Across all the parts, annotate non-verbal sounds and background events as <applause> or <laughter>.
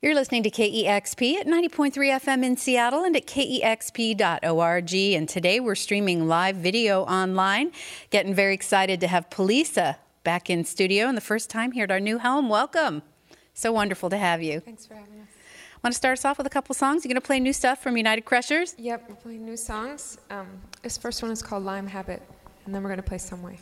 You're listening to KEXP at 90.3 FM in Seattle and at kexp.org. And today we're streaming live video online. Getting very excited to have Poliça back in studio and the first time here at our new home. Welcome. So wonderful to have you. Thanks for having us. Want to start us off with a couple songs? You're going to play new stuff from United Crushers? Yep, we're playing new songs. Um, this first one is called Lime Habit, and then we're going to play Some Way.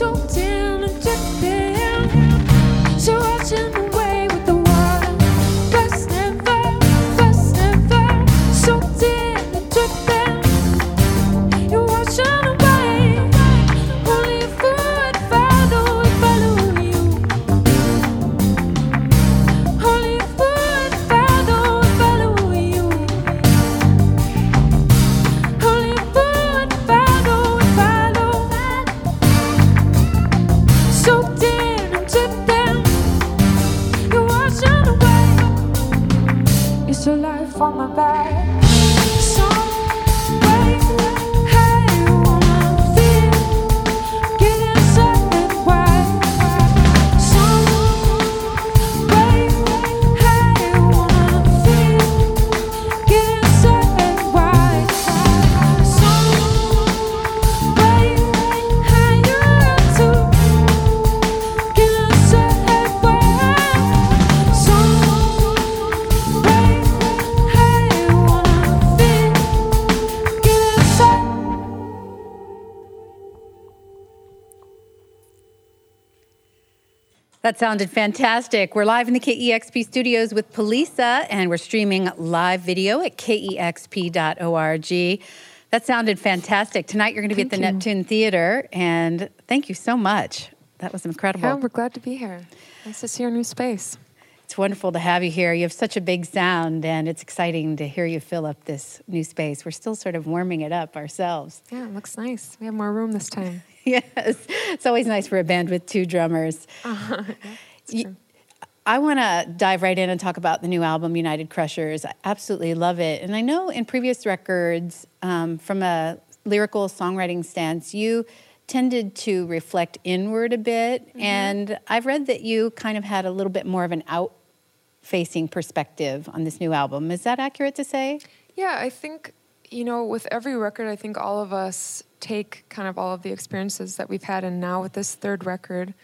so tender. That sounded fantastic. We're live in the KEXP studios with Poliça, and we're streaming live video at kexp.org. That sounded fantastic. Tonight you're going to be at the you. Neptune Theater, and thank you so much. That was incredible. Yeah, we're glad to be here. Nice to see our new space. It's wonderful to have you here. You have such a big sound, and it's exciting to hear you fill up this new space. We're still sort of warming it up ourselves. Yeah, it looks nice. We have more room this time. <laughs> yes, it's always nice for a band with two drummers. You- I want to dive right in and talk about the new album, United Crushers. I absolutely love it. And I know in previous records, um, from a lyrical songwriting stance, you tended to reflect inward a bit. And I've read that you kind of had a little bit more of an out facing perspective on this new album. Is that accurate to say? Yeah, I think, you know, with every record, I think all of us take kind of all of the experiences that we've had. And now with this third record,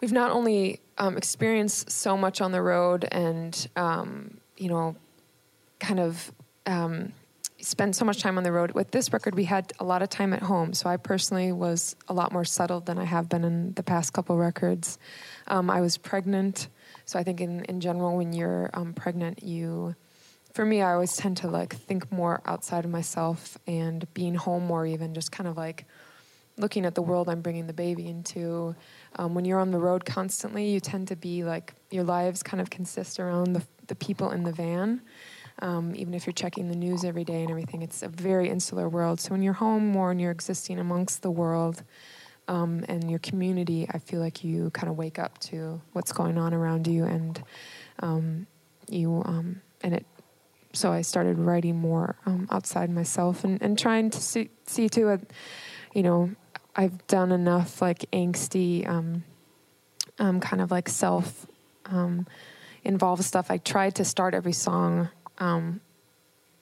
we've not only um, experienced so much on the road and, um, you know, kind of um, spend so much time on the road. With this record, we had a lot of time at home. So I personally was a lot more settled than I have been in the past couple records. Um, I was pregnant. So I think in, in general, when you're um, pregnant, you, for me, I always tend to like think more outside of myself and being home more, even just kind of like looking at the world I'm bringing the baby into. Um, when you're on the road constantly, you tend to be like your lives kind of consist around the, the people in the van. Um, even if you're checking the news every day and everything, it's a very insular world. So when you're home more and you're existing amongst the world um, and your community, I feel like you kind of wake up to what's going on around you, and um, you um, and it. So I started writing more um, outside myself and, and trying to see, see to it, you know, I've done enough like angsty, um, um, kind of like self um, involved stuff. I tried to start every song um,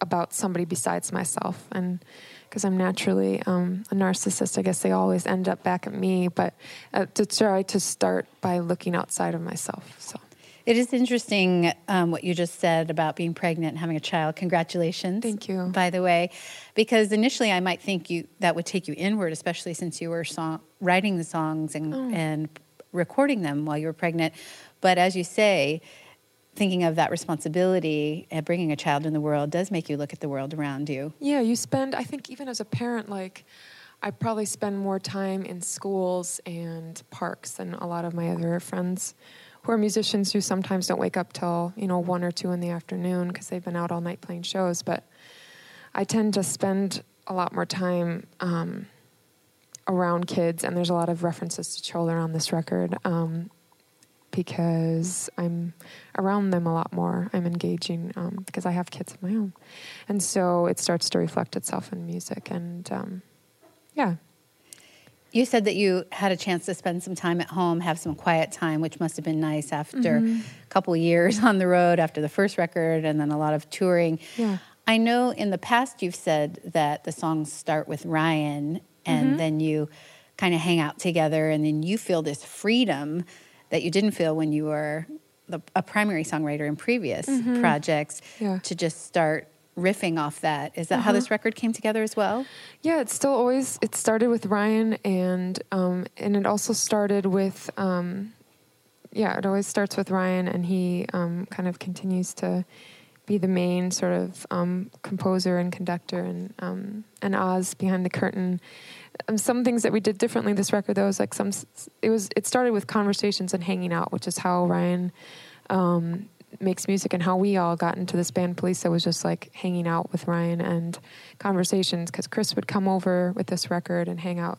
about somebody besides myself, and because I'm naturally um, a narcissist, I guess they always end up back at me. But uh, to try to start by looking outside of myself. So It is interesting um, what you just said about being pregnant and having a child. Congratulations. Thank you. By the way, because initially I might think you that would take you inward, especially since you were song, writing the songs and, Oh. and recording them while you were pregnant. But as you say, thinking of that responsibility and bringing a child in the world does make you look at the world around you. Yeah, you spend, I think, even as a parent, like, I probably spend more time in schools and parks than a lot of my other friends are musicians who sometimes don't wake up till, you know, one or two in the afternoon because they've been out all night playing shows. But I tend to spend a lot more time um, around kids, and there's a lot of references to children on this record. Um, because I'm around them a lot more. I'm engaging um, because I have kids of my own, and so it starts to reflect itself in music. And um, yeah, You said that you had a chance to spend some time at home, have some quiet time, which must have been nice after Mm-hmm. a couple years on the road, after the first record, and then a lot of touring. Yeah. I know in the past you've said that the songs start with Ryan, and Mm-hmm. then you kind of hang out together, and then you feel this freedom that you didn't feel when you were the, a primary songwriter in previous projects Mm-hmm. Yeah. to just start riffing off that. Is that how Uh-huh. this record came together as well? yeah. It's still always. It started with Ryan, and um, and it also started with. Um, yeah, it always starts with Ryan, and he um, kind of continues to be the main sort of um, composer and conductor, and um, and Oz behind the curtain. Um, some things that we did differently this record, though, is like some. It was it started with conversations and hanging out, which is how Ryan um, makes music, and how we all got into this band. Poliça was just like hanging out with Ryan and conversations because Chris would come over with this record and hang out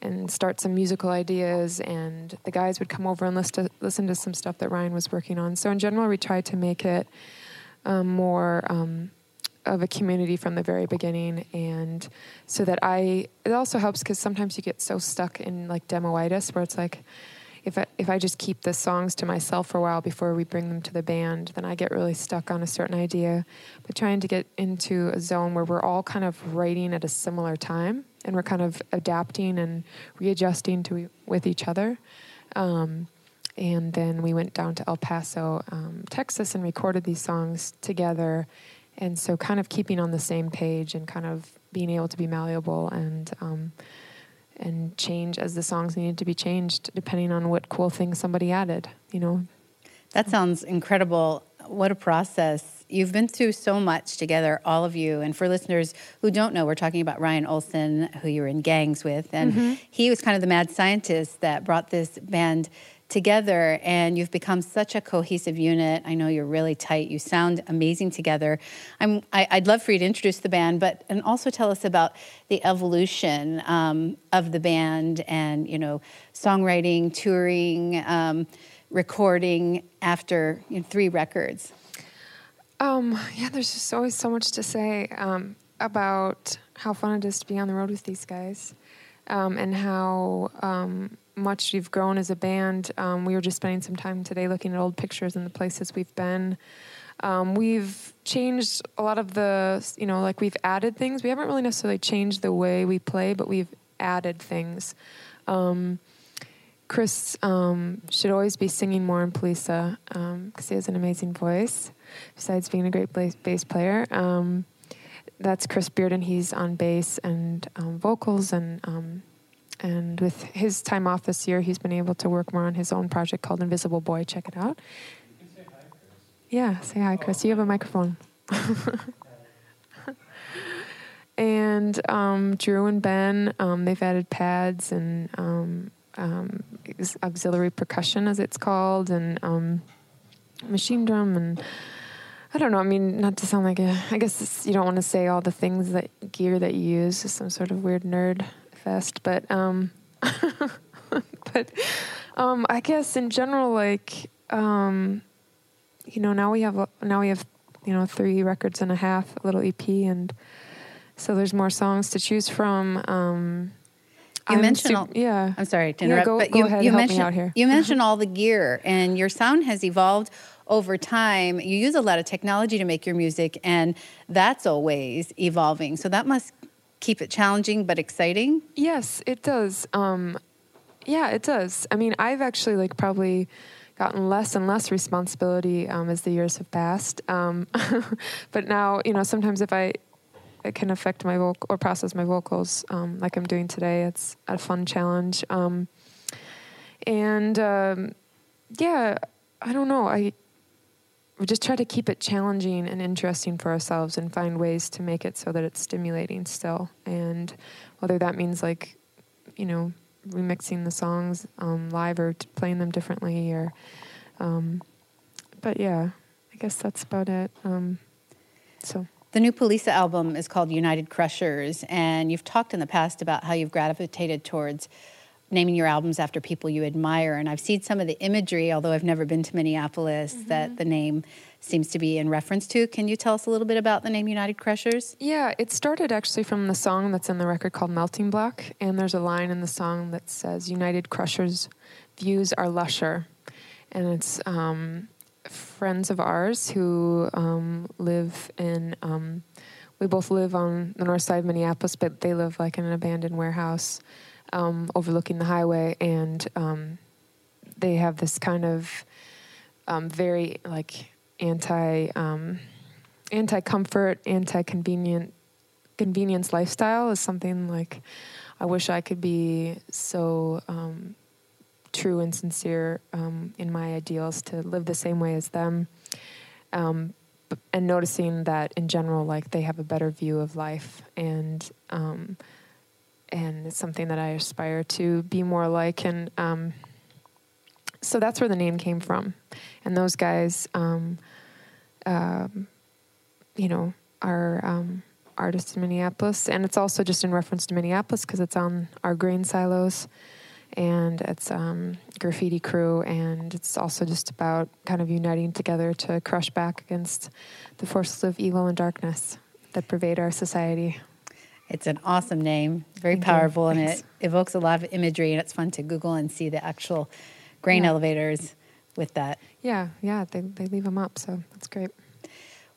and start some musical ideas, and the guys would come over and listen to, listen to some stuff that Ryan was working on. So in general, we tried to make it um, more um, of a community from the very beginning, and so that I it also helps because sometimes you get so stuck in like demoitis where it's like if I, if I just keep the songs to myself for a while before we bring them to the band, then I get really stuck on a certain idea. But trying to get into a zone where we're all kind of writing at a similar time and we're kind of adapting and readjusting to with each other. Um, and then we went down to El Paso, um, Texas, and recorded these songs together. And so, kind of keeping on the same page and kind of being able to be malleable and um, and change as the songs needed to be changed, depending on what cool things somebody added. You know, that sounds incredible. What a process! You've been through so much together, all of you. And for listeners who don't know, we're talking about Ryan Olson, who you were in Gayngs with, and mm-hmm. he was kind of the mad scientist that brought this band together and you've become such a cohesive unit. I know you're really tight. You sound amazing together. I'm, I, would love for you to introduce the band, but and also tell us about the evolution um, of the band and you know songwriting, touring, um, recording after you know, three records. Um, yeah, there's just always so much to say um, about how fun it is to be on the road with these guys, um, and how um, much you've grown as a band. Um, we were just spending some time today looking at old pictures and the places we've been. Um, we've changed a lot of the, you know, like we've added things. We haven't really necessarily changed the way we play, but we've added things. Um, Chris um, should always be singing more in Poliça because um, he has an amazing voice, besides being a great bass player um, that's Chris Bierden. He's on bass and um, vocals, and um, and with his time off this year, he's been able to work more on his own project called Invisible Boy. Check it out. Say hi, yeah, say hi, Chris. You have a microphone. <laughs> and um, Drew and Ben, um, they've added pads and um, um auxiliary percussion, as it's called, and um, machine drum and. I don't know. I mean, not to sound like a. I guess you don't want to say all the things that gear that you use. Is some sort of weird nerd fest, but um, <laughs> but um, I guess in general, like um, you know, now we have now we have you know three records and a half, a little EP, and so there's more songs to choose from. Um, you I'm mentioned, all, yeah. I'm sorry to interrupt, yeah, go, but go you, ahead, you mentioned me out here. you mentioned all the gear, and your sound has evolved over time. You use a lot of technology to make your music, and that's always evolving. So that must keep it challenging but exciting? Yes, it does. Um, yeah, it does. I mean, I've actually like probably gotten less and less responsibility um, as the years have passed. Um, <laughs> but now, you know, sometimes if I it can affect my vocal or process my vocals um, like I'm doing today, it's a fun challenge. Um, and um, yeah, I don't know. I we just try to keep it challenging and interesting for ourselves and find ways to make it so that it's stimulating still. And whether that means like, you know, remixing the songs um, live or t- playing them differently or, um, but yeah, I guess that's about it. Um, so. The new Poliça album is called United Crushers, and you've talked in the past about how you've gravitated towards naming your albums after people you admire. And I've seen some of the imagery, although I've never been to Minneapolis, mm-hmm. that the name seems to be in reference to. Can you tell us a little bit about the name United Crushers? Yeah, it started actually from the song that's in the record called Melting Block. And there's a line in the song that says, United Crushers views are lusher. And it's um, friends of ours who um, live in. Um, we both live on the north side of Minneapolis, but they live like in an abandoned warehouse um, overlooking the highway, and um, they have this kind of um, very like anti um, anti comfort, anti convenient convenience lifestyle is something like I wish I could be so um, true and sincere um, in my ideals to live the same way as them. And noticing that in general, like they have a better view of life and and it's something that I aspire to be more like. And um, so that's where the name came from. And those guys, um, uh, you know, are um, artists in Minneapolis, and it's also just in reference to Minneapolis because it's on our grain silos. And it's um, graffiti crew, and it's also just about kind of uniting together to crush back against the forces of evil and darkness that pervade our society. It's an awesome name, very Thank powerful, and it evokes a lot of imagery. And it's fun to Google and see the actual grain yeah. elevators with that. Yeah, yeah, they, they leave them up, so that's great.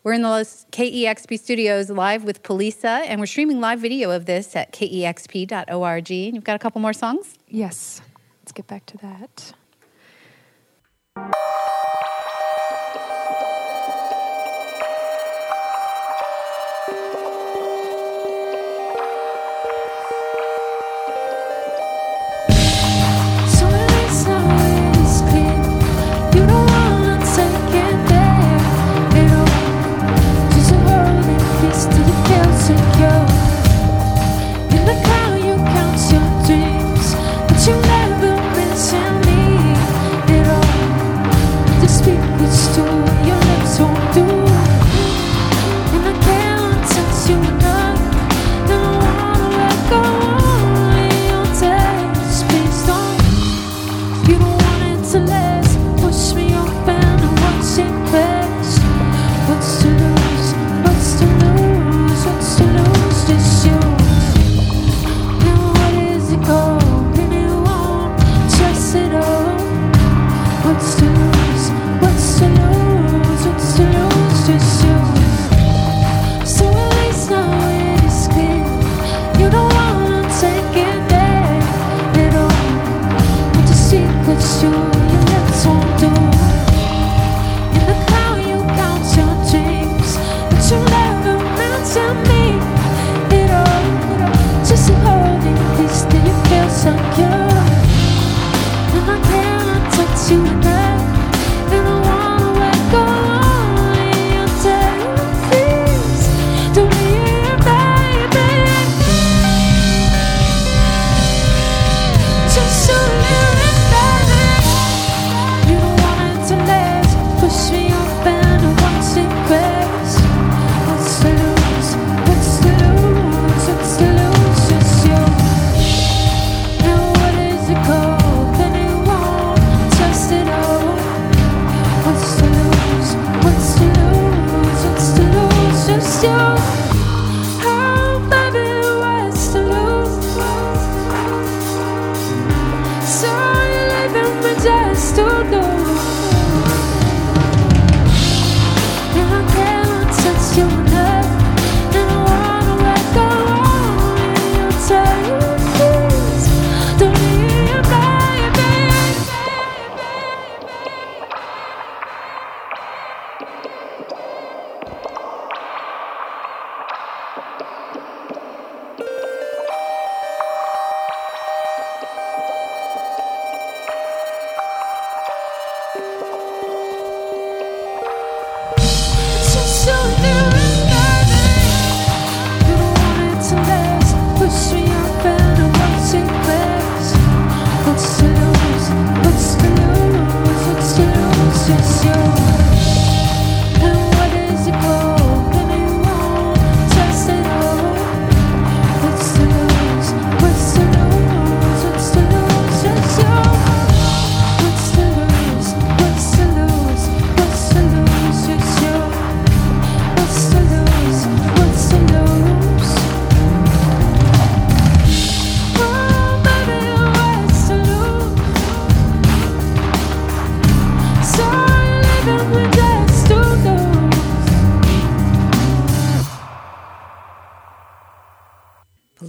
We're in the KEXP studios live with Poliça, and we're streaming live video of this at kexp.org. And you've got a couple more songs? Yes. Let's get back to that.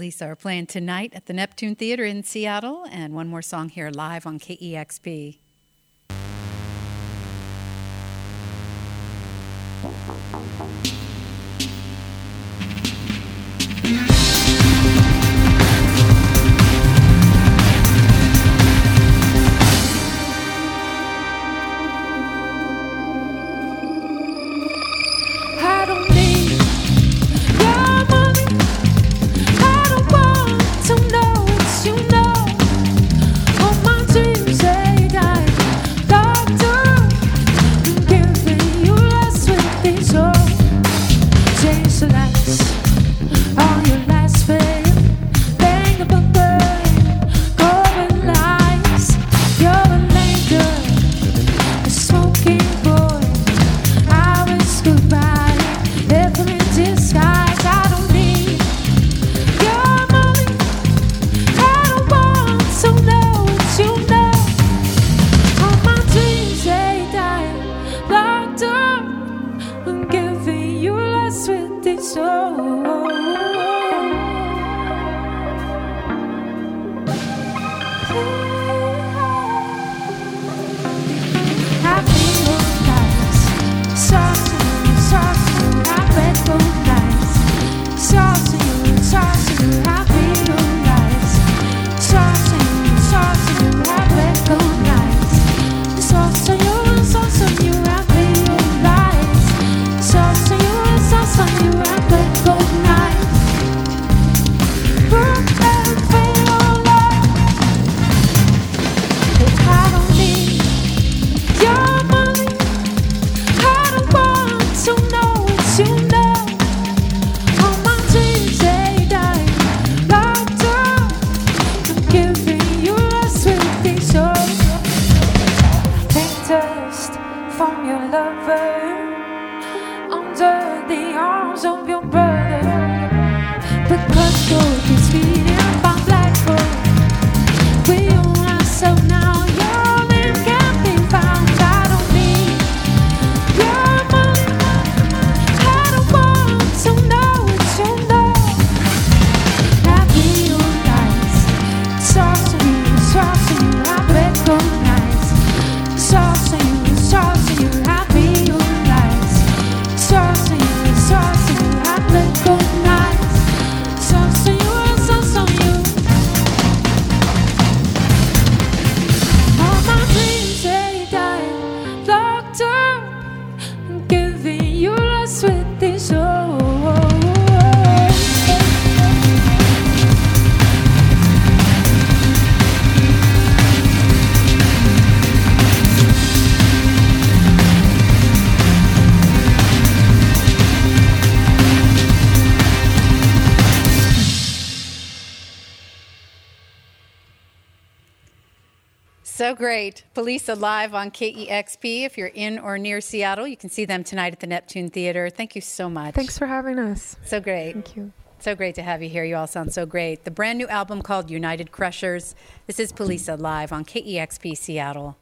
Lisa are playing tonight at the Neptune Theater in Seattle, and one more song here live on KEXP. So great. Poliça live on KEXP. If you're in or near Seattle, you can see them tonight at the Neptune Theater. Thank you so much. Thanks for having us. So great. Thank you. So great to have you here. You all sound so great. The brand new album called United Crushers. This is Poliça live on KEXP Seattle.